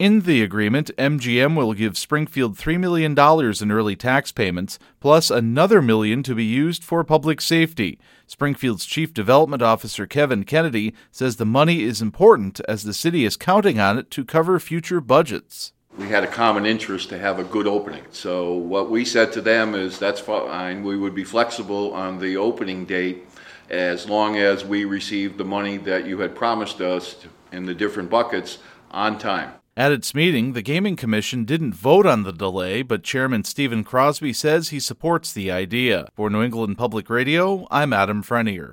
In the agreement, MGM will give Springfield $3 million in early tax payments, plus another million to be used for public safety. Springfield's Chief Development Officer Kevin Kennedy says the money is important as the city is counting on it to cover future budgets. We had a common interest to have a good opening. So what we said to them is that's fine. We would be flexible on the opening date as long as we received the money that you had promised us in the different buckets on time. At its meeting, the Gaming Commission didn't vote on the delay, but Chairman Stephen Crosby says he supports the idea. For New England Public Radio, I'm Adam Frenier.